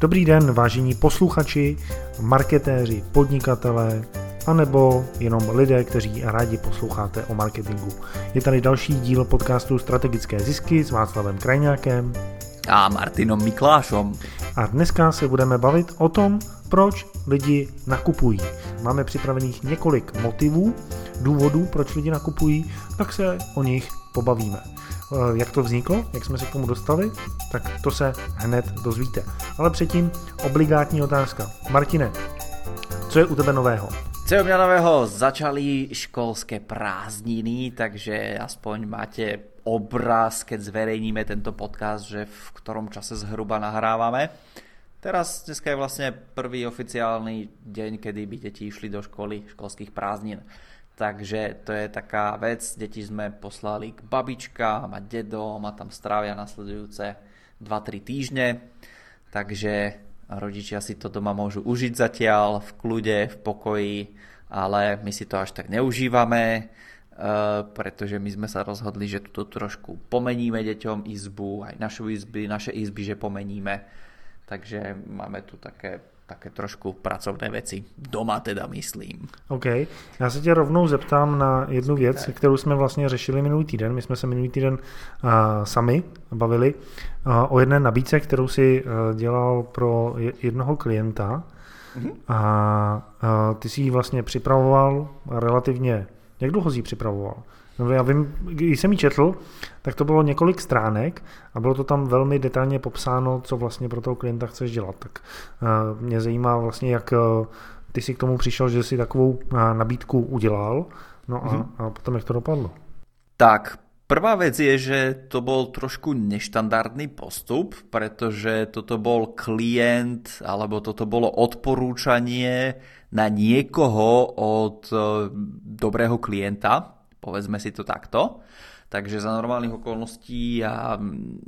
Dobrý den, vážení posluchači, marketéři, podnikatelé, anebo jenom lidé, kteří rádi posloucháte o marketingu. Je tady další díl podcastu Strategické zisky s Václavem Krajňákem a Martinom Miklášom. A dneska se budeme bavit o tom, proč lidi nakupují. Máme připravených několik motivů, důvodů, proč lidi nakupují, tak se o nich pobavíme. Eh, jak to vzniklo, jak jsme se k tomu dostali, tak to se hned dozvíte. Ale předtím obligátní otázka. Martine, co je u tebe nového? Co je u mňa nového? Začali školské prázdniny, takže aspoň máte obraz, keď zverejníme tento podcast, že v ktorom čase zhruba nahrávame. Teraz dneska je vlastne prvý oficiálny deň, kedy by deti išli do školy školských prázdnin. Takže to je taká vec, deti sme poslali k babičkám a dedom a tam strávia nasledujúce 2-3 týždne. Takže rodičia si to doma môžu užiť zatiaľ v kľude, v pokoji, ale my si to až tak neužívame, eh, pretože my sme sa rozhodli, že tu trošku pomeníme deťom izbu, aj našu izby, naše izby, že pomeníme. Takže máme tu také také trošku pracovné věci. Doma teda myslím. OK. Já se tě rovnou zeptám na jednu věc, tak. kterou jsme vlastně řešili minulý týden. My jsme se minulý týden uh, sami bavili uh, o jedné nabídce, kterou si uh, dělal pro jednoho klienta. Mm-hmm. A uh, ty si ji vlastně připravoval relativně... Jak dlouho jsi ji připravoval? No já vím, když jsem ji četl, tak to bylo několik stránek a bylo to tam velmi detailně popsáno, co vlastně pro toho klienta chceš dělat. Tak uh, mě zajímá vlastně, jak uh, ty si k tomu přišel, že si takovou uh, nabídku udělal, no a, mm-hmm. a potom jak to dopadlo. Tak, Prvá vec je, že to bol trošku neštandardný postup, pretože toto bol klient alebo toto bolo odporúčanie na niekoho od dobrého klienta, povedzme si to takto. Takže za normálnych okolností ja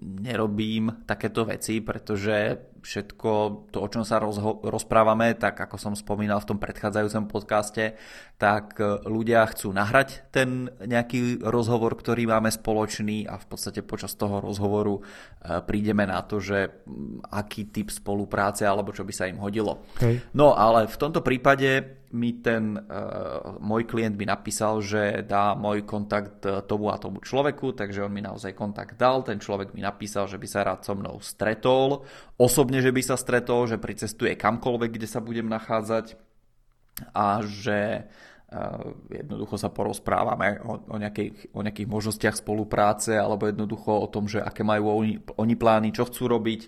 nerobím takéto veci, pretože všetko to, o čom sa rozho- rozprávame, tak ako som spomínal v tom predchádzajúcom podcaste, tak ľudia chcú nahrať ten nejaký rozhovor, ktorý máme spoločný a v podstate počas toho rozhovoru e, prídeme na to, že aký typ spolupráce alebo čo by sa im hodilo. Hej. No ale v tomto prípade mi ten uh, môj klient mi napísal, že dá môj kontakt tomu a tomu človeku, takže on mi naozaj kontakt dal, ten človek mi napísal, že by sa rád so mnou stretol, osobne že by sa stretol, že pricestuje kamkoľvek, kde sa budem nachádzať a že uh, jednoducho sa porozprávame o, o, nejakých, o nejakých možnostiach spolupráce alebo jednoducho o tom, že aké majú oni, oni plány, čo chcú robiť.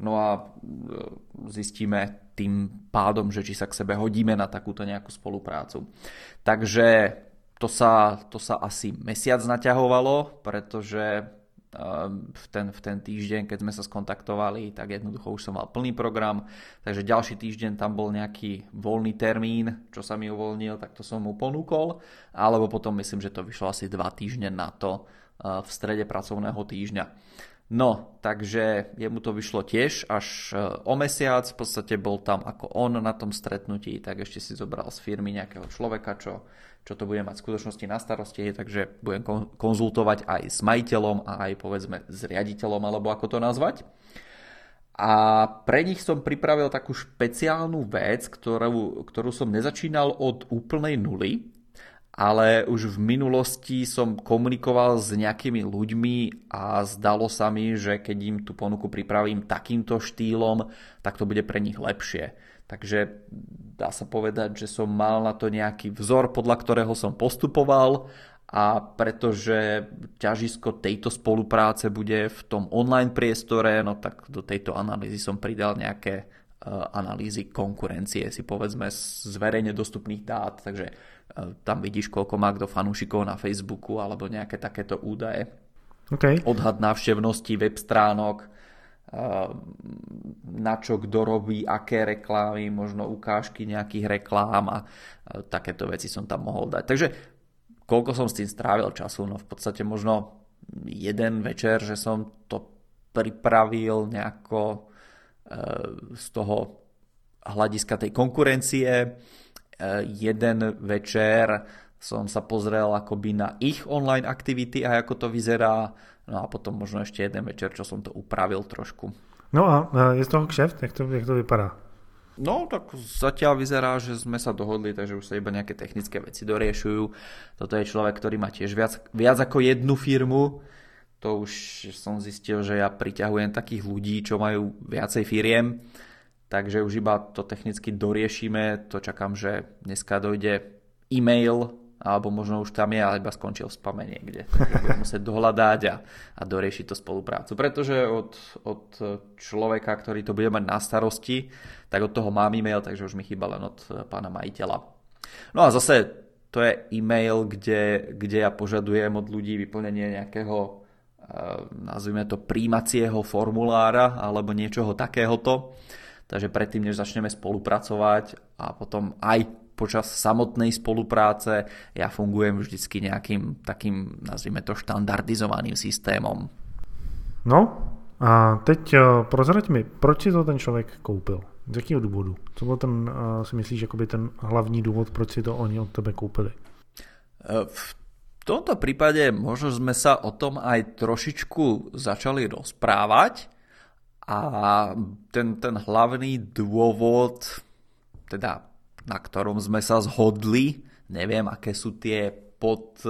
No a zistíme tým pádom, že či sa k sebe hodíme na takúto nejakú spoluprácu. Takže to sa, to sa asi mesiac naťahovalo, pretože Ehm, v ten, v ten týždeň, keď sme sa skontaktovali, tak jednoducho už som mal plný program, takže ďalší týždeň tam bol nejaký voľný termín, čo sa mi uvoľnil, tak to som mu ponúkol, alebo potom myslím, že to vyšlo asi dva týždne na to eh, v strede pracovného týždňa. No, takže jemu to vyšlo tiež až eh, o mesiac, v podstate bol tam ako on na tom stretnutí, tak ešte si zobral z firmy nejakého človeka, čo čo to bude mať v skutočnosti na starosti, takže budem konzultovať aj s majiteľom a aj povedzme s riaditeľom, alebo ako to nazvať. A pre nich som pripravil takú špeciálnu vec, ktorú, ktorú som nezačínal od úplnej nuly, ale už v minulosti som komunikoval s nejakými ľuďmi a zdalo sa mi, že keď im tú ponuku pripravím takýmto štýlom, tak to bude pre nich lepšie. Takže dá sa povedať, že som mal na to nejaký vzor, podľa ktorého som postupoval a pretože ťažisko tejto spolupráce bude v tom online priestore, no tak do tejto analýzy som pridal nejaké analýzy konkurencie, si povedzme z verejne dostupných dát, takže e, tam vidíš, koľko má kto fanúšikov na Facebooku alebo nejaké takéto údaje. Okay. Odhad návštevnosti web stránok, na čo kto robí, aké reklámy, možno ukážky nejakých reklám a takéto veci som tam mohol dať. Takže koľko som s tým strávil času? No v podstate možno jeden večer, že som to pripravil nejako z toho hľadiska tej konkurencie. E, jeden večer som sa pozrel akoby na ich online aktivity a ako to vyzerá No a potom možno ešte jeden večer, čo som to upravil trošku. No a je z toho kšeft? Jak to, jak to vypadá? No, tak zatiaľ vyzerá, že sme sa dohodli, takže už sa iba nejaké technické veci doriešujú. Toto je človek, ktorý má tiež viac, viac ako jednu firmu. To už som zistil, že ja priťahujem takých ľudí, čo majú viacej firiem. Takže už iba to technicky doriešime. To čakám, že dneska dojde e-mail alebo možno už tam je, ale skončil v spame niekde. Takže musieť dohľadať a, a doriešiť to spoluprácu. Pretože od, od človeka, ktorý to bude mať na starosti, tak od toho mám e-mail, takže už mi chýba len od pána majiteľa. No a zase to je e-mail, kde, kde ja požadujem od ľudí vyplnenie nejakého nazvime to príjmacieho formulára alebo niečoho takéhoto. Takže predtým, než začneme spolupracovať a potom aj počas samotnej spolupráce ja fungujem vždycky nejakým takým, nazvime to, štandardizovaným systémom. No a teď eh, prozrať mi, proč si to ten člověk koupil? Z jakého důvodu? Co byl ten, uh, si myslíš, jakoby ten hlavní důvod, proč si to oni od tebe koupili? Eh, v tomto prípade možno sme sa o tom aj trošičku začali rozprávať a ten, ten hlavný dôvod, teda na ktorom sme sa zhodli. Neviem, aké sú tie pod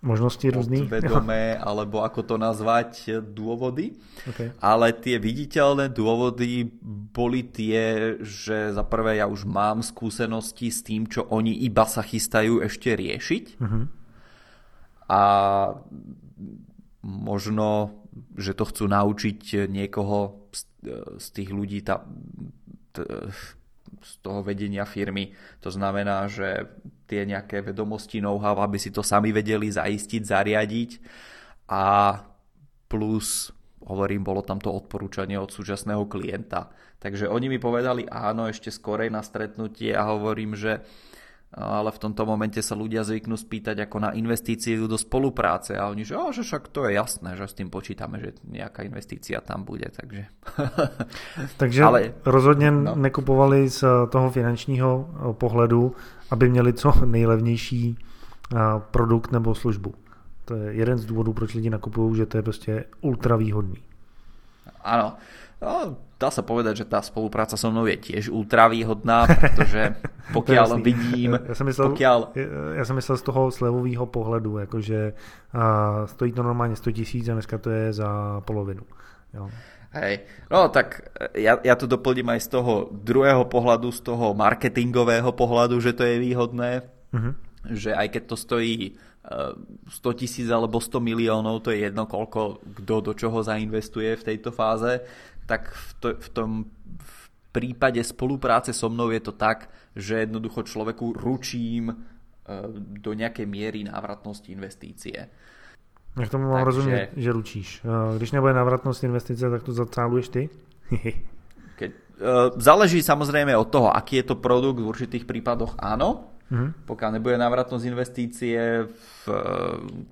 možnosti rôznych. Vedomé, alebo ako to nazvať, dôvody. Okay. Ale tie viditeľné dôvody boli tie, že za prvé ja už mám skúsenosti s tým, čo oni iba sa chystajú ešte riešiť. Uh-huh. A možno, že to chcú naučiť niekoho z, tých ľudí, tá, t, z toho vedenia firmy. To znamená, že tie nejaké vedomosti, know-how, aby si to sami vedeli zaistiť, zariadiť a plus hovorím, bolo tam to odporúčanie od súčasného klienta. Takže oni mi povedali áno ešte skorej na stretnutie a hovorím, že ale v tomto momente sa ľudia zvyknú spýtať ako na investíciu do spolupráce a oni, že, oh, že však to je jasné, že s tým počítame, že nejaká investícia tam bude, takže... takže Ale, rozhodně no. nekupovali z toho finančního pohledu, aby měli co nejlevnější produkt nebo službu. To je jeden z důvodů, proč lidi nakupují, že to je prostě ultra výhodný. Ano, no, dá sa povedať, že tá spolupráca so mnou je tiež ultra výhodná, pretože pokiaľ vidím... Ja som, myslel, pokiaľ... ja som myslel z toho slevového pohledu, jakože stojí to normálne 100 tisíc a dneska to je za polovinu. Jo. Hej, no tak ja, ja to doplním aj z toho druhého pohľadu, z toho marketingového pohľadu, že to je výhodné, uh-huh. že aj keď to stojí 100 tisíc alebo 100 miliónov, to je jedno koľko, kto do čoho zainvestuje v tejto fáze, tak v, to, v tom v prípade spolupráce so mnou je to tak, že jednoducho človeku ručím e, do nejakej miery návratnosti investície. Jak tomu mám Takže... rozumět, že ručíš? E, když nebude návratnost investice, tak to zacáluješ ty? Keď, uh, záleží samozrejme od toho, aký je to produkt, v určitých prípadoch áno, Mm-hmm. Pokiaľ nebude návratnosť investície, v,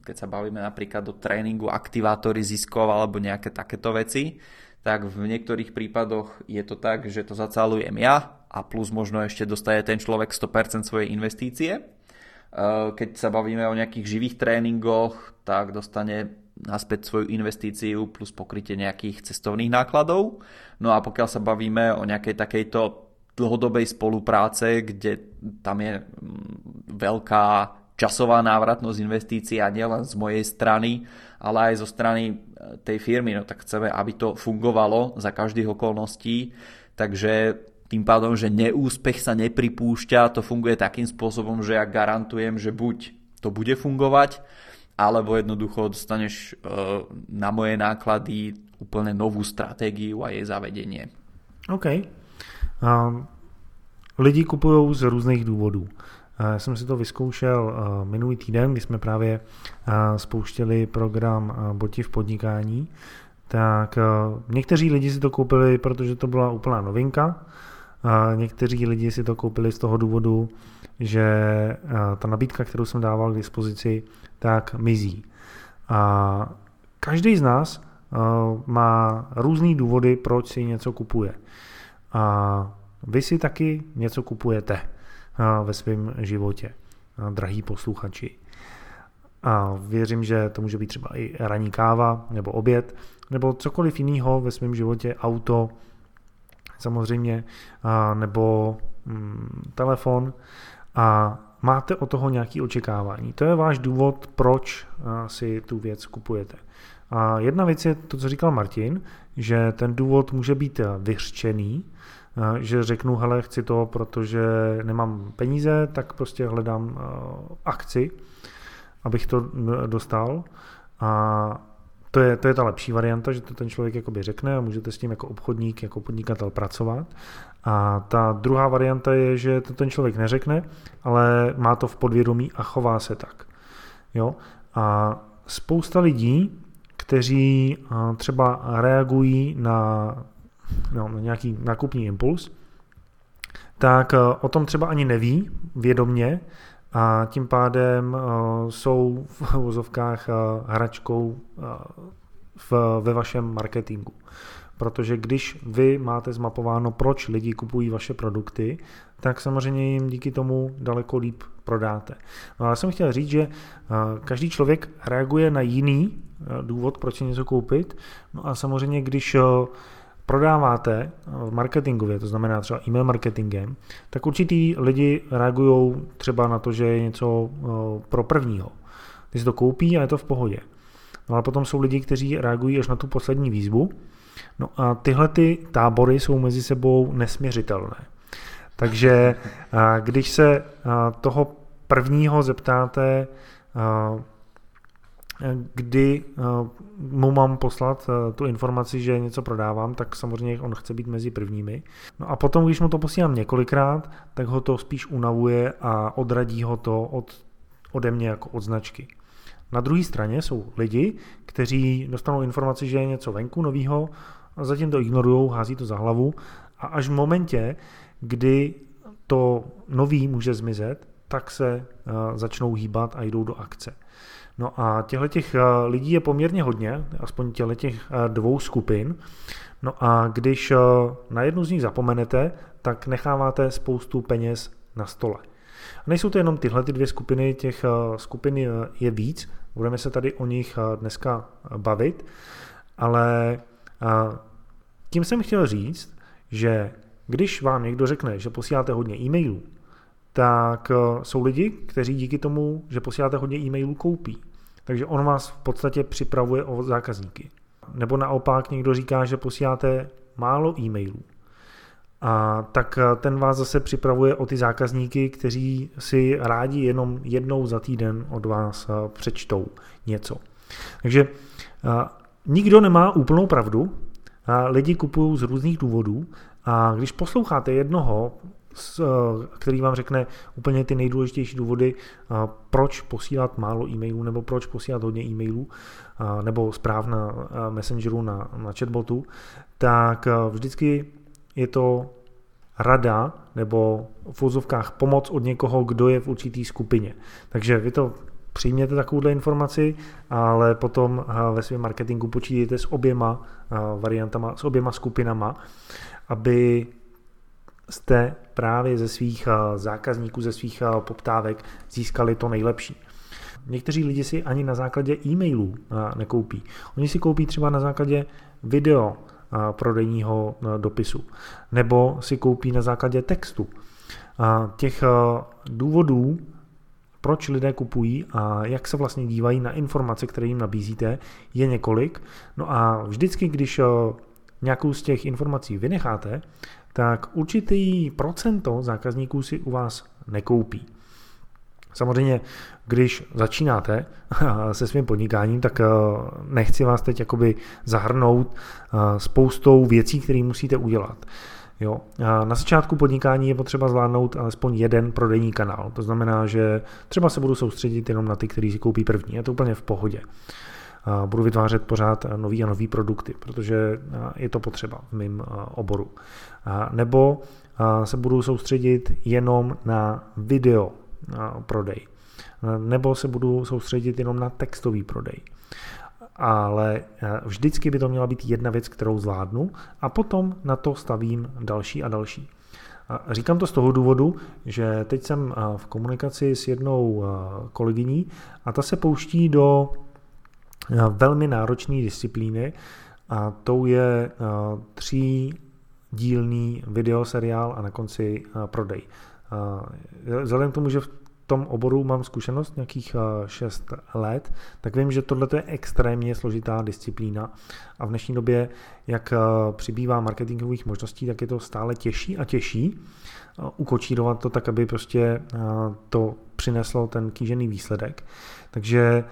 keď sa bavíme napríklad do tréningu, aktivátory ziskov alebo nejaké takéto veci, tak v niektorých prípadoch je to tak, že to zacálujem ja a plus možno ešte dostaje ten človek 100% svojej investície. E, keď sa bavíme o nejakých živých tréningoch, tak dostane naspäť svoju investíciu plus pokrytie nejakých cestovných nákladov. No a pokiaľ sa bavíme o nejakej takejto dlhodobej spolupráce, kde tam je mm, veľká časová návratnosť investícií a nielen z mojej strany, ale aj zo strany tej firmy, no tak chceme, aby to fungovalo za každých okolností, takže tým pádom, že neúspech sa nepripúšťa, to funguje takým spôsobom, že ja garantujem, že buď to bude fungovať, alebo jednoducho dostaneš e, na moje náklady úplne novú stratégiu a jej zavedenie. OK. Um, lidi kupují z různých důvodů. Já jsem si to vyzkoušel minulý týden, kdy jsme právě spouštěli program Boti v podnikání, tak někteří lidi si to koupili, protože to byla úplná novinka, někteří lidi si to koupili z toho důvodu, že ta nabídka, kterou jsem dával k dispozici, tak mizí. A každý z nás má různý důvody, proč si něco kupuje. A vy si taky něco kupujete ve svém životě, drahí posluchači. A věřím, že to může být třeba i ranní káva nebo oběd, nebo cokoliv jiného ve svém životě, auto, samozřejmě, nebo mm, telefon a máte o toho nějaké očekávání. To je váš důvod, proč si tu věc kupujete. A jedna věc je to, co říkal Martin, že ten důvod může být vyřčený, že řeknu, hele, chci to, protože nemám peníze, tak prostě hledám akci, abych to dostal. A to je, to je ta lepší varianta, že to ten člověk jakoby řekne a můžete s tím jako obchodník, jako podnikatel pracovat. A ta druhá varianta je, že to ten člověk neřekne, ale má to v podvědomí a chová se tak. Jo? A spousta lidí, kteří třeba reagují na, no, nějaký nákupní impuls, tak o tom třeba ani neví vědomně a tím pádem jsou v vozovkách hračkou v, ve vašem marketingu. Protože když vy máte zmapováno, proč lidi kupují vaše produkty, tak samozřejmě jim díky tomu daleko líp prodáte. No a já jsem chtěl říct, že každý člověk reaguje na jiný důvod, proč něco koupit. No a samozřejmě, když prodáváte v marketingově, to znamená třeba e-mail marketingem, tak určitý lidi reagují třeba na to, že je něco pro prvního. Ty si to koupí a je to v pohodě. No ale potom jsou lidi, kteří reagují až na tu poslední výzvu. No a tyhle ty tábory jsou mezi sebou nesměřitelné. Takže když se toho prvního zeptáte, kdy mu mám poslat tu informaci, že něco prodávám, tak samozřejmě on chce být mezi prvními. No a potom, když mu to posílám několikrát, tak ho to spíš unavuje a odradí ho to od, ode mě jako od značky. Na druhé straně jsou lidi, kteří dostanou informaci, že je něco venku novýho, a zatím to ignorují, hází to za hlavu a až v momentě, kdy to nový může zmizet, tak se začnou hýbat a jdou do akce. No a těchto těch lidí je poměrně hodně, aspoň těchto těch dvou skupin. No a když na jednu z nich zapomenete, tak necháváte spoustu peněz na stole. A nejsou to jenom tyhle ty dvě skupiny, těch skupin je víc, budeme se tady o nich dneska bavit, ale tím jsem chtěl říct, že když vám někdo řekne, že posíláte hodně e-mailů, tak jsou lidi, kteří díky tomu, že posíláte hodně e-mailů, koupí. Takže on vás v podstatě připravuje o zákazníky. Nebo naopak někdo říká, že posíláte málo e-mailů a tak eh, ten vás zase připravuje o ty zákazníky, kteří si rádi jenom jednou za týden od vás eh, přečtou něco. Takže eh, nikdo nemá úplnou pravdu, lidi kupují z různých důvodů a když posloucháte jednoho, který vám řekne úplně ty nejdůležitější důvody, proč posílat málo e-mailů nebo proč posílat hodně e-mailů nebo zpráv na Messengeru, na, na chatbotu, tak vždycky je to rada nebo v úzovkách pomoc od někoho, kdo je v určitý skupině. Takže vy to přijměte takovouhle informaci, ale potom eh, ve svém marketingu počítejte s oběma eh, variantama, s oběma skupinama, aby jste právě ze svých eh, zákazníků, ze svých poptávek získali to nejlepší. Někteří lidi si ani na základě e-mailů nekoupí. Oni si koupí třeba na základě video prodejního dopisu. Nebo si koupí na základě textu. Těch důvodů, proč lidé kupují a jak se vlastně dívají na informace, které jim nabízíte, je několik. No a vždycky, když nějakou z těch informací vynecháte, tak určitý procento zákazníků si u vás nekoupí. Samozřejmě, když začínáte se svým podnikáním, tak eh, nechci vás teď jakoby zahrnout eh, spoustou věcí, které musíte udělat. Jo. Na začátku podnikání je potřeba zvládnout alespoň jeden prodejní kanál. To znamená, že třeba se budu soustředit jenom na ty, kteří si koupí první. Je to úplně v pohodě. Budu vytvářet pořád nový a nový produkty, protože je to potřeba v mém oboru. Nebo se budu soustředit jenom na video prodej. Nebo se budu soustředit jenom na textový prodej. Ale eh, vždycky by to měla být jedna věc, kterou zvládnu a potom na to stavím další a další. Říkám to z toho důvodu, že teď jsem eh, v komunikaci s jednou eh, kolegyní a ta se pouští do velmi náročné disciplíny a tou je tří dílný videoseriál a na konci prodej. Vzhledem k tomu, že v tom oboru mám zkušenost nějakých 6 let, tak vím, že tohle je extrémně složitá disciplína a v dnešní době, jak přibývá marketingových možností, tak je to stále těžší a těžší ukočírovat to tak, aby prostě to přineslo ten kýžený výsledek. Takže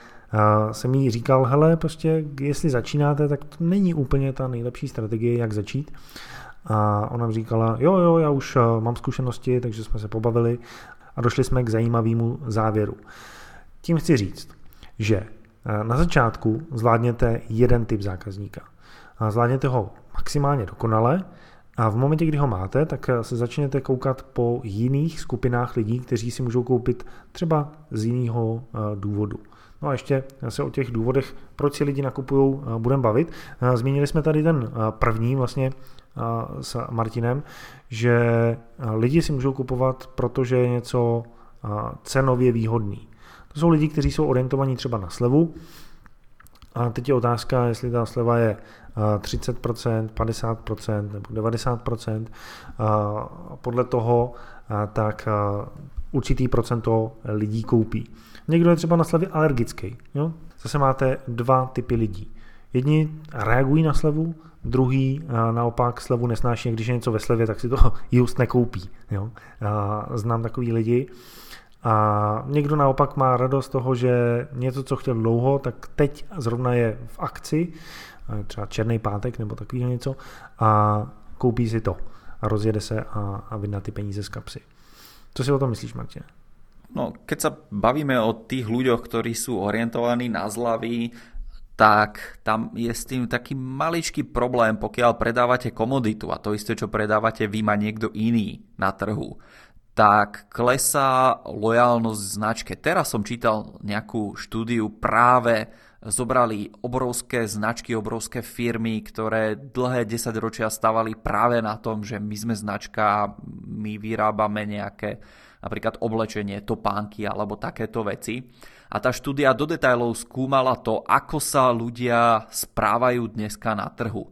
jsem jí říkal, hele, prostě jestli začínáte, tak to není úplně ta nejlepší strategie, jak začít. A ona mi říkala, jo, jo, já už mám zkušenosti, takže jsme se pobavili a došli jsme k zajímavému závěru. Tím chci říct, že na začátku zvládněte jeden typ zákazníka. A zvládněte ho maximálně dokonale a v momentě, kdy ho máte, tak se začnete koukat po jiných skupinách lidí, kteří si můžou koupit třeba z jiného důvodu. No a ještě se o těch důvodech, proč si lidi nakupují, budeme bavit. Zmínili jsme tady ten první vlastně s Martinem, že lidi si můžou kupovat, protože je něco cenově výhodný. To jsou lidi, kteří jsou orientovaní třeba na slevu, a teď je otázka, jestli ta sleva je 30%, 50% nebo 90%. Podle toho tak určitý procento lidí koupí. Někdo je třeba na slevy alergický. Jo? Zase máte dva typy lidí. Jedni reagují na slevu, druhý naopak slevu nesnáší, když je něco ve slevě, tak si to just nekoupí. Jo? Znám takový lidi. A někdo naopak má radost toho, že něco, co chtěl dlouho, tak teď zrovna je v akci, třeba černý pátek nebo takového něco, a koupí si to a rozjede se a, a vydá ty peníze z kapsy. Co si o tom myslíš, Martin? No, keď sa bavíme o tých ľuďoch, ktorí sú orientovaní na zlavy, tak tam je s tým taký maličký problém, pokiaľ predávate komoditu a to isté, čo predávate vy má niekto iný na trhu tak klesá lojálnosť značke. Teraz som čítal nejakú štúdiu práve zobrali obrovské značky, obrovské firmy, ktoré dlhé 10 ročia stavali práve na tom, že my sme značka, my vyrábame nejaké napríklad oblečenie, topánky alebo takéto veci. A tá štúdia do detajlov skúmala to, ako sa ľudia správajú dneska na trhu.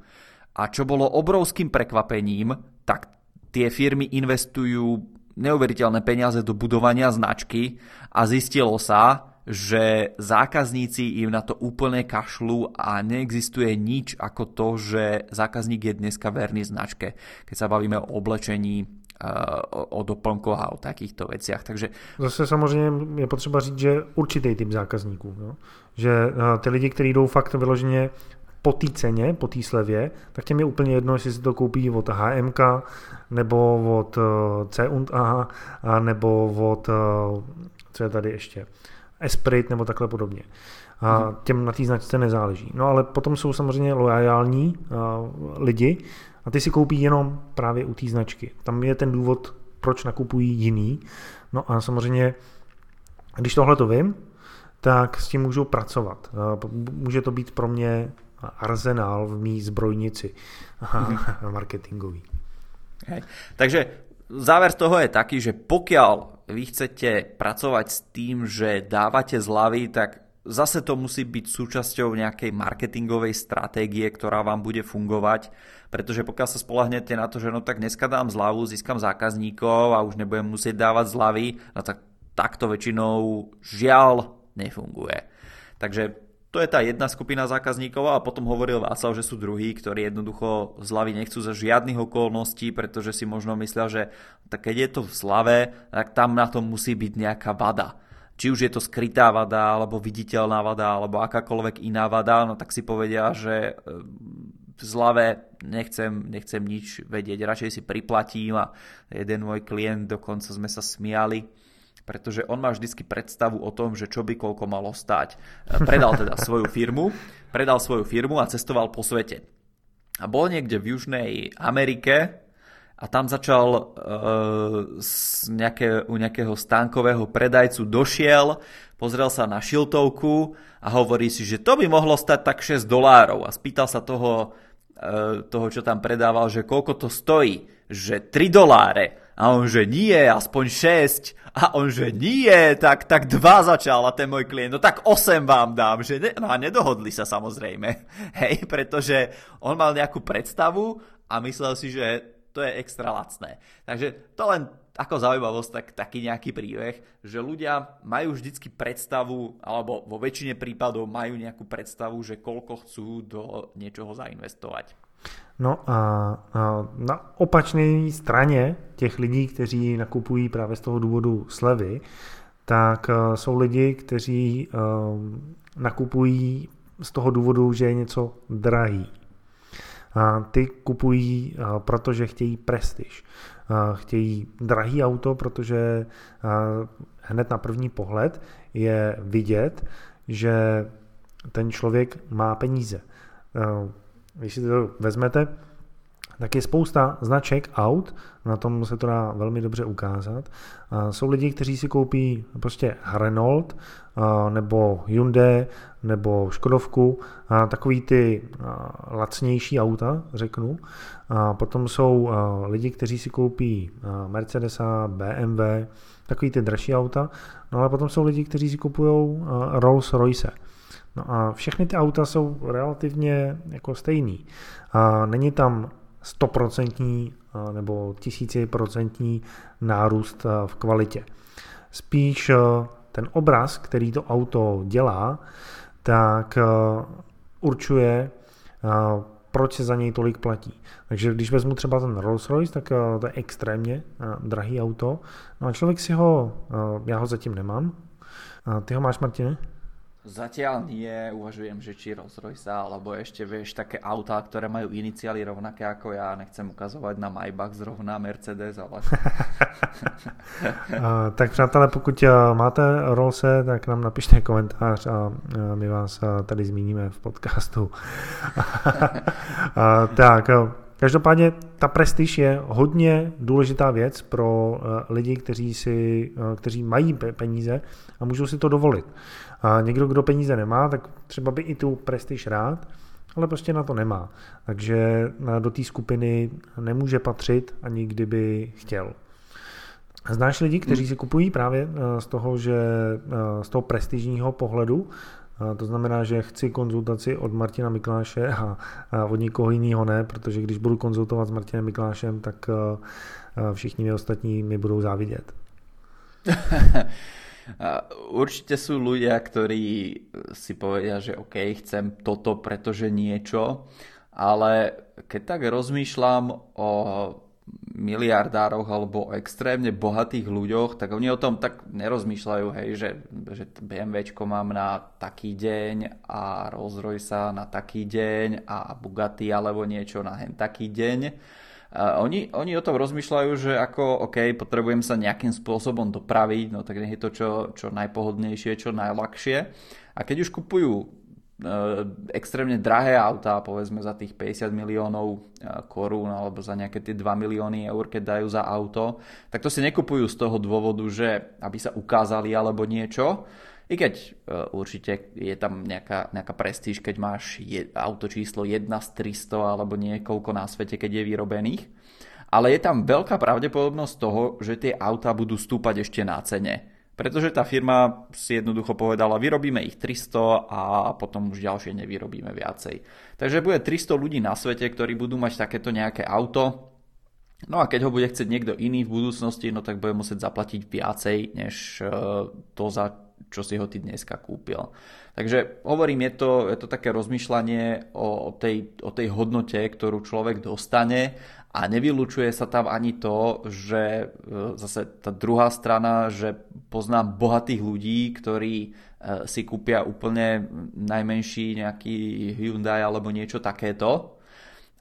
A čo bolo obrovským prekvapením, tak tie firmy investujú neuveriteľné peniaze do budovania značky a zistilo sa, že zákazníci im na to úplne kašľú a neexistuje nič ako to, že zákazník je dneska verný značke, keď sa bavíme o oblečení, o doplnkoch a o takýchto veciach. Takže... Zase samozřejmě je potřeba říct, že určitý typ zákazníků. No? Že ty lidi, kteří jdou fakt vyloženě po té ceně, po té slevě, tak těm je úplně jedno, jestli si to koupí od HMK, nebo od eh, C&A, nebo od, eh, co je tady ještě, Esprit, nebo takhle podobně. A mhm. těm na té značce nezáleží. No ale potom jsou samozřejmě loajální lidi a ty si koupí jenom právě u té značky. Tam je ten důvod, proč nakupují jiný. No a samozřejmě, když tohle to vím, tak s tím můžu pracovat. Může to být pro mě arzenál v mý zbrojnici marketingový. Hej. Takže záver z toho je taký, že pokiaľ vy chcete pracovať s tým, že dávate zľavy, tak zase to musí byť súčasťou nejakej marketingovej stratégie, ktorá vám bude fungovať, pretože pokiaľ sa spolahnete na to, že no tak dneska dám zľavu, získam zákazníkov a už nebudem musieť dávať zľavy, no tak takto väčšinou žiaľ nefunguje. Takže to je tá jedna skupina zákazníkov a potom hovoril Václav, že sú druhí, ktorí jednoducho zľavy nechcú za žiadnych okolností, pretože si možno myslia, že tak keď je to v zlave, tak tam na tom musí byť nejaká vada. Či už je to skrytá vada, alebo viditeľná vada, alebo akákoľvek iná vada, no tak si povedia, že e, v zlave nechcem, nechcem nič vedieť, radšej si priplatím a jeden môj klient, dokonca sme sa smiali, pretože on má vždycky predstavu o tom, že čo by koľko malo stať. Predal teda svoju firmu, predal svoju firmu a cestoval po svete. A bol niekde v Južnej Amerike a tam začal uh, z nejaké, u nejakého stánkového predajcu došiel, pozrel sa na šiltovku a hovorí si, že to by mohlo stať tak 6 dolárov a spýtal sa toho, uh, toho čo tam predával, že koľko to stojí, že 3 doláre A on, že nie, aspoň 6. A on, že nie, tak, tak dva začal a ten môj klient, no tak 8 vám dám, že ne, no a nedohodli sa samozrejme, hej, pretože on mal nejakú predstavu a myslel si, že to je extra lacné. Takže to len ako zaujímavosť, tak, taký nejaký príbeh, že ľudia majú vždycky predstavu, alebo vo väčšine prípadov majú nejakú predstavu, že koľko chcú do niečoho zainvestovať. No a, na opačné straně těch lidí, kteří nakupují právě z toho důvodu slevy, tak uh, jsou lidi, kteří uh, nakupují z toho důvodu, že je něco drahý. A ty kupují, uh, protože chtějí prestiž. Chtějí drahý auto, protože hned na první pohled je vidět, že ten člověk má peníze. Když si to vezmete, tak je spousta značek aut, na tom se to dá velmi dobře ukázat. Jsou lidi, kteří si koupí prostě Renault, nebo Hyundai, nebo Škodovku, takový ty lacnější auta, řeknu. Potom jsou lidi, kteří si koupí Mercedesa, BMW, takový ty dražší auta, no ale potom jsou lidi, kteří si kupují Rolls Royce. No a všechny ty auta jsou relativně jako stejný. A není tam stoprocentní nebo tisíciprocentní nárůst v kvalitě. Spíš ten obraz, který to auto dělá, tak určuje, proč se za něj tolik platí. Takže když vezmu třeba ten Rolls Royce, tak to je extrémně drahý auto. No a člověk si ho, já ho zatím nemám. Ty ho máš, Martine? Zatiaľ nie, uvažujem, že či Rolls Royce, alebo ešte vieš také autá, ktoré majú iniciály rovnaké ako ja, nechcem ukazovať na Maybach zrovna Mercedes, ale... tak přátelé, pokud máte Rollse, tak nám napište komentář a my vás tady zmíníme v podcastu. tak, Každopádně ta prestiž je hodně důležitá věc pro lidi, kteří, si, kteří mají peníze a můžou si to dovolit. A někdo, kdo peníze nemá, tak třeba by i tu prestiž rád, ale prostě na to nemá. Takže do té skupiny nemůže patřit ani kdyby chtěl. Znáš lidi, kteří si kupují právě eh, z toho, že eh, z toho prestižního pohledu, eh, to znamená, že chci konzultaci od Martina Mikláše a od nikoho jiného ne, protože když budu konzultovat s Martinem Miklášem, tak všichni mi ostatní mi budou závidět. Určite sú ľudia, ktorí si povedia, že OK, chcem toto, pretože niečo, ale keď tak rozmýšľam o miliardároch alebo o extrémne bohatých ľuďoch, tak oni o tom tak nerozmýšľajú, hej, že, že BMWčko mám na taký deň a Rolls Royce na taký deň a Bugatti alebo niečo na hen taký deň oni, oni o tom rozmýšľajú, že ako, OK, potrebujem sa nejakým spôsobom dopraviť, no tak nech je to čo, čo najpohodnejšie, čo najľahšie. A keď už kupujú extrémne drahé autá, povedzme za tých 50 miliónov e, korún alebo za nejaké tie 2 milióny eur, keď dajú za auto, tak to si nekupujú z toho dôvodu, že aby sa ukázali alebo niečo, i keď uh, určite je tam nejaká, nejaká prestíž, keď máš je, auto číslo 1 z 300 alebo niekoľko na svete, keď je vyrobených. Ale je tam veľká pravdepodobnosť toho, že tie auta budú stúpať ešte na cene. Pretože tá firma si jednoducho povedala, vyrobíme ich 300 a potom už ďalšie nevyrobíme viacej. Takže bude 300 ľudí na svete, ktorí budú mať takéto nejaké auto, No a keď ho bude chcieť niekto iný v budúcnosti, no tak bude musieť zaplatiť viacej, než eh, to, za čo si ho ty dneska kúpil. Takže hovorím, je to, je to také rozmýšľanie o, o, tej, o tej hodnote, ktorú človek dostane a nevylučuje sa tam ani to, že e, zase tá druhá strana, že poznám bohatých ľudí, ktorí e, si kúpia úplne najmenší nejaký Hyundai alebo niečo takéto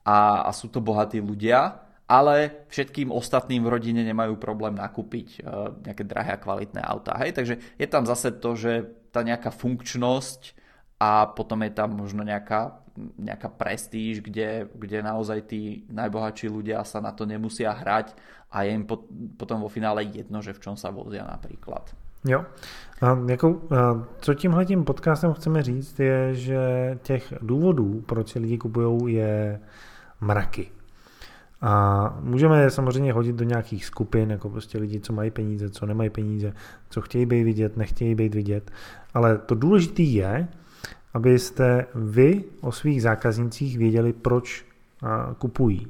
a, a sú to bohatí ľudia ale všetkým ostatným v rodine nemajú problém nakúpiť uh, nejaké drahé a kvalitné autá. Hej? Takže je tam zase to, že tá nejaká funkčnosť a potom je tam možno nejaká, nejaká prestíž, kde, kde naozaj tí najbohatší ľudia sa na to nemusia hrať a je im pot, potom vo finále jedno, že v čom sa vozia napríklad. Jo. A jako, a co tímhle tím podcastem chceme říct, je, že těch důvodů, proč si lidi kupují, je mraky. A můžeme samozřejmě hodit do nějakých skupin, jako prostě lidi, co mají peníze, co nemají peníze, co chtějí být vidět, nechtějí být vidět. Ale to důležité je, abyste vy o svých zákaznicích věděli, proč kupují.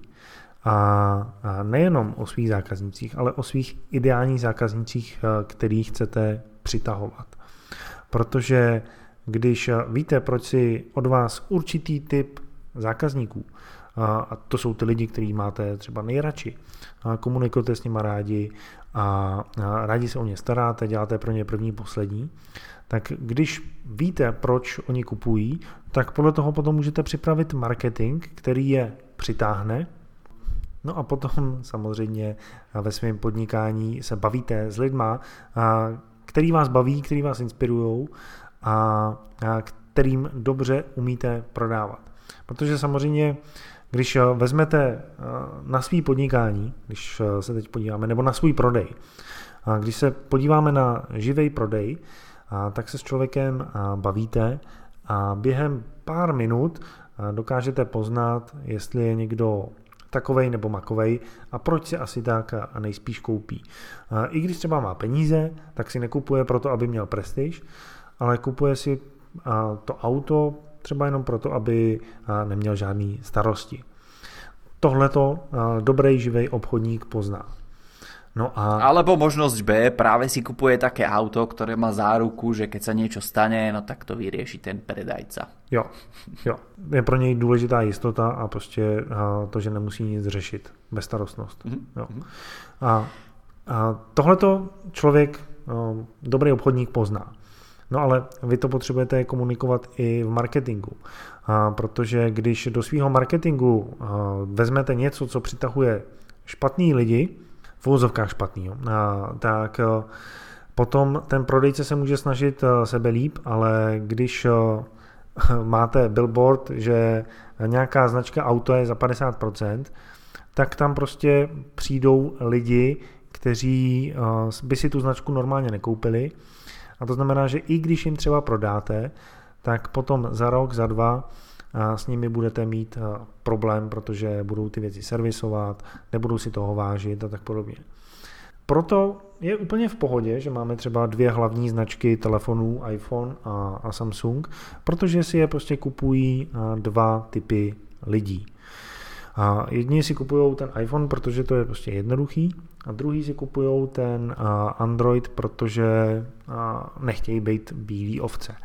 A nejenom o svých zákaznicích, ale o svých ideálních zákaznicích, který chcete přitahovat. Protože když víte, proč si od vás určitý typ zákazníků, a to jsou ty lidi, který máte třeba nejradši, komunikujete s nimi rádi a rádi se o ně staráte, děláte pro ně první, poslední, tak když víte, proč oni kupují, tak podle toho potom můžete připravit marketing, který je přitáhne. No a potom samozřejmě ve svém podnikání se bavíte s lidma, který vás baví, který vás inspirují a kterým dobře umíte prodávat. Protože samozřejmě, když vezmete na svý podnikání, když se teď podíváme, nebo na svůj prodej, když se podíváme na živý prodej, tak se s člověkem bavíte a během pár minut dokážete poznat, jestli je někdo takovej nebo makovej a proč si asi tak a nejspíš koupí. I když třeba má peníze, tak si nekupuje proto, aby měl prestiž, ale kupuje si to auto třeba jenom proto, aby neměl žádný starosti. Tohleto dobrý živý obchodník pozná. No a... Alebo možnosť B, práve si kupuje také auto, ktoré má záruku, že keď sa niečo stane, no tak to vyrieši ten predajca. Jo, jo. Je pro něj důležitá jistota a prostě to, že nemusí nic řešit. Bezstarostnost. Mm-hmm. Jo. A, a tohleto člověk, dobrý obchodník pozná. No ale vy to potřebujete komunikovat i v marketingu, a protože když do svého marketingu vezmete něco, co přitahuje špatný lidi, v úzovkách špatný, tak e, potom ten prodejce se může snažit e, sebe líp, ale když e, máte billboard, že nějaká značka auto je za 50%, tak tam prostě přijdou lidi, kteří by si tu značku normálně nekoupili. A to znamená, že i když jim třeba prodáte, tak potom za rok, za dva s nimi budete mít problém, protože budou ty věci servisovat, nebudou si toho vážit a tak podobně. Proto je úplně v pohodě, že máme třeba dvě hlavní značky telefonů, iPhone a, a Samsung, protože si je prostě kupují dva typy lidí. A jedni si kupují ten iPhone, protože to je prostě jednoduchý, a druhý si kupují ten Android, protože nechtějí být bílý ovce.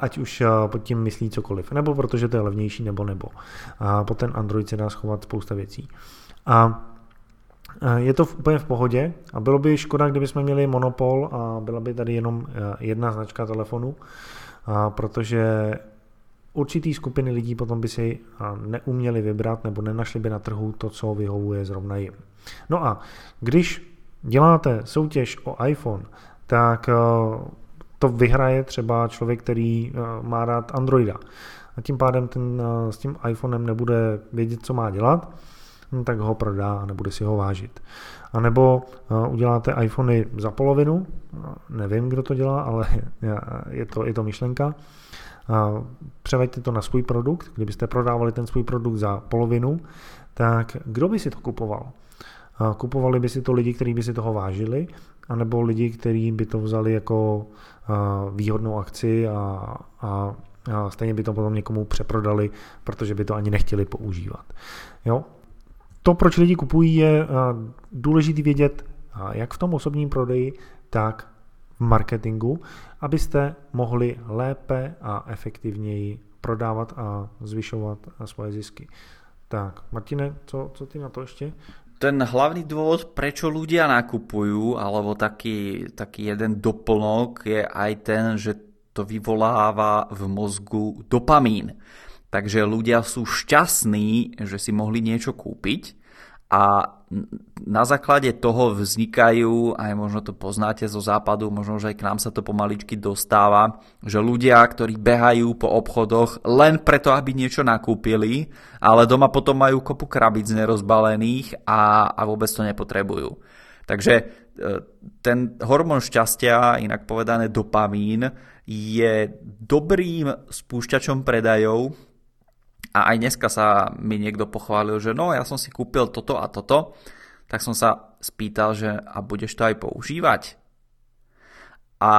Ať už pod tím myslí cokoliv. Nebo protože to je levnější, nebo nebo. A pod ten Android se dá schovat spousta věcí. A je to úplně v pohodě a bylo by škoda, kdyby jsme měli monopol a byla by tady jenom jedna značka telefonu, protože určitý skupiny lidí potom by si neuměli vybrat nebo nenašli by na trhu to, co vyhovuje zrovna jim. No a když děláte soutěž o iPhone, tak to vyhraje třeba člověk, který má rád Androida. A tím pádem ten s tím iPhonem nebude vědět, co má dělat, no, tak ho prodá a nebude si ho vážit. A nebo uděláte iPhony za polovinu, nevím, kdo to dělá, ale je to, je to myšlenka, převeďte to na svůj produkt, kdybyste prodávali ten svůj produkt za polovinu, tak kdo by si to kupoval? Kupovali by si to lidi, kteří by si toho vážili, anebo lidi, kteří by to vzali jako výhodnou akci a, a, a stejně by to potom někomu přeprodali, protože by to ani nechtěli používat. Jo? To, proč lidi kupují, je důležité vědět jak v tom osobním prodeji, tak marketingu, abyste mohli lépe a efektivněji prodávat a zvyšovat svoje zisky. Tak, Martine, co, co ty na to ještě? ten hlavný dôvod, prečo ľudia nakupujú, alebo taký, taký jeden doplnok je aj ten, že to vyvoláva v mozgu dopamín. Takže ľudia sú šťastní, že si mohli niečo kúpiť a na základe toho vznikajú, aj možno to poznáte zo západu, možno že aj k nám sa to pomaličky dostáva, že ľudia, ktorí behajú po obchodoch len preto, aby niečo nakúpili, ale doma potom majú kopu krabic nerozbalených a, a vôbec to nepotrebujú. Takže e, ten hormón šťastia, inak povedané dopamín, je dobrým spúšťačom predajov a aj dneska sa mi niekto pochválil, že no, ja som si kúpil toto a toto, tak som sa spýtal, že a budeš to aj používať? A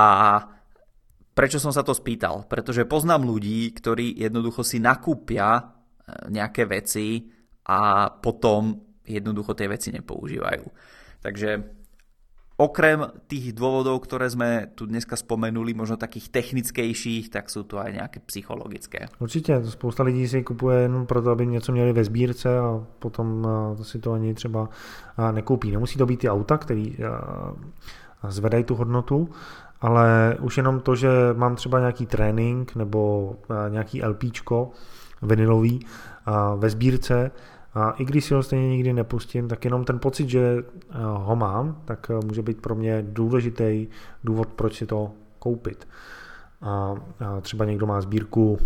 prečo som sa to spýtal? Pretože poznám ľudí, ktorí jednoducho si nakúpia e, nejaké veci a potom jednoducho tie veci nepoužívajú. Takže okrem tých dôvodov, ktoré sme tu dneska spomenuli, možno takých technickejších, tak jsou tu aj nějaké psychologické. Určitě, spousta lidí si kupuje jenom proto, aby něco měli ve sbírce a potom si to ani třeba nekoupí. Nemusí to být ty auta, který zvedají tu hodnotu, ale už jenom to, že mám třeba nějaký trénink nebo nějaký LPčko vinilový ve sbírce, a i když si ho stejně nikdy nepustím, tak jenom ten pocit, že eh, ho mám, tak eh, může být pro mě důležitý důvod, proč si to koupit. A třeba někdo má sbírku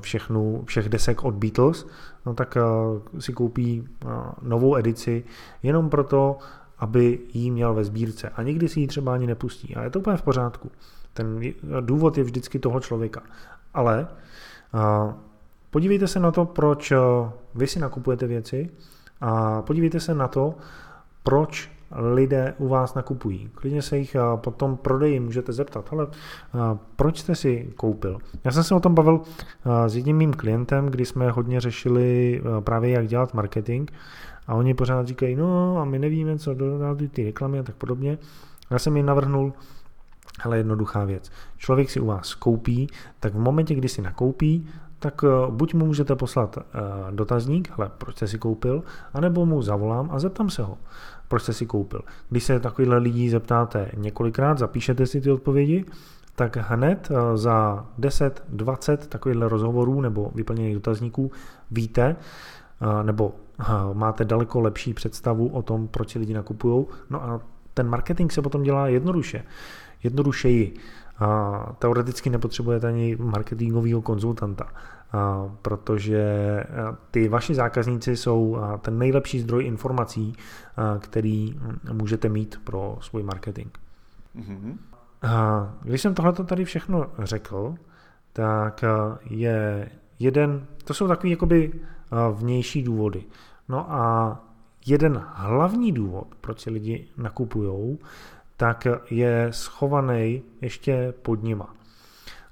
všechnu, všech desek od Beatles, no tak eh, si koupí novou edici jenom proto, aby ji měl ve sbírce. A nikdy si ji třeba ani nepustí. A je to úplně v pořádku. Ten důvod je vždycky toho člověka. Ale Podívejte se na to, proč eh, vy si nakupujete věci a podívejte se na to, proč lidé u vás nakupují. Klidně se jich eh, potom prodeji můžete zeptat, ale eh, proč jste si koupil? Já jsem se o tom bavil s jedním mým klientem, kdy jsme hodně řešili právě jak dělat marketing a oni pořád říkají, no a my nevíme, co dodat ty reklamy a tak podobně. Já jsem jim navrhnul, ale jednoduchá věc. Člověk si u vás koupí, tak v momentě, kdy si nakoupí, tak eh, buď mu můžete poslat eh, dotazník, hele, proč jste si koupil, anebo mu zavolám a zeptám se ho, proč jste si koupil. Když se takovýhle lidí zeptáte několikrát, zapíšete si ty odpovědi, tak hned eh, za 10-20 takovýchhle rozhovorů nebo vyplněných dotazníků víte, nebo máte daleko lepší představu o tom, proč si lidi nakupují. No a ten marketing se potom dělá jednoduše, jednodušeji. A teoreticky nepotřebujete ani marketingového konzultanta, a protože ty vaši zákazníci jsou ten nejlepší zdroj informací, který můžete mít pro svůj marketing. Mm-hmm. A když jsem tohle tady všechno řekl, tak je jeden, to jsou takový jakoby vnější důvody. No a jeden hlavní důvod, proč si lidi nakupují, tak je schovaný ještě pod nima.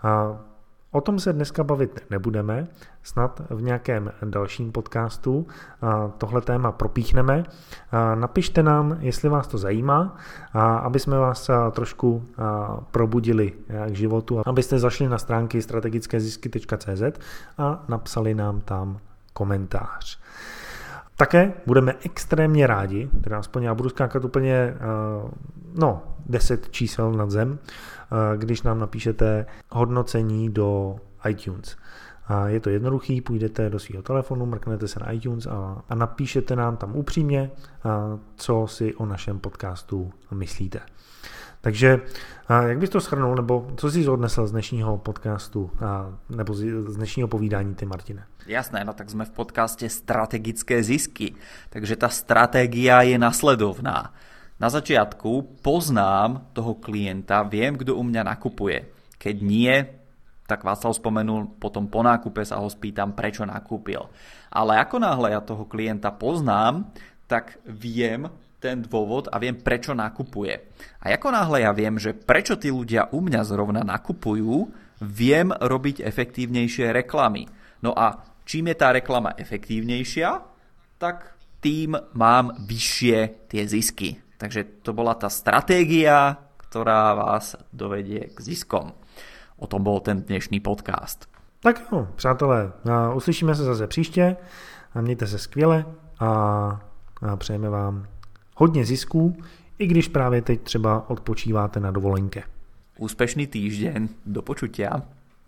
A o tom se dneska bavit nebudeme, snad v nějakém dalším podcastu tohle téma propíchneme. Napište nám, jestli vás to zajímá, aby jsme vás trošku probudili k životu, abyste zašli na stránky strategickézisky.cz a napsali nám tam komentář. Také budeme extrémně rádi, teda aspoň já budu skákat úplně, eh, no, 10 čísel nad zem, eh, když nám napíšete hodnocení do iTunes. A je to jednoduchý, půjdete do svého telefonu, mrknete se na iTunes a, a napíšete nám tam upřímně, a, co si o našem podcastu myslíte. Takže jak bys to shrnul, nebo co jsi odnesl z dnešního podcastu, nebo z dnešního povídání ty, Martine? Jasné, no tak jsme v podcaste Strategické zisky, takže ta stratégia je nasledovná. Na začiatku poznám toho klienta, viem, kdo u mňa nakupuje. Keď nie, tak Václav spomenul, potom po nákupe sa ho spýtam, prečo nakúpil. Ale ako náhle ja toho klienta poznám, tak viem, ten dôvod a viem, prečo nakupuje. A ako náhle ja viem, že prečo tí ľudia u mňa zrovna nakupujú, viem robiť efektívnejšie reklamy. No a čím je tá reklama efektívnejšia, tak tým mám vyššie tie zisky. Takže to bola tá stratégia, ktorá vás dovedie k ziskom. O tom bol ten dnešný podcast. Tak jo, přátelé, uslyšíme se zase příště a mějte se skvěle a přejeme vám hodně zisků, i když právě teď třeba odpočíváte na dovolenke. Úspešný týždeň, do počutia.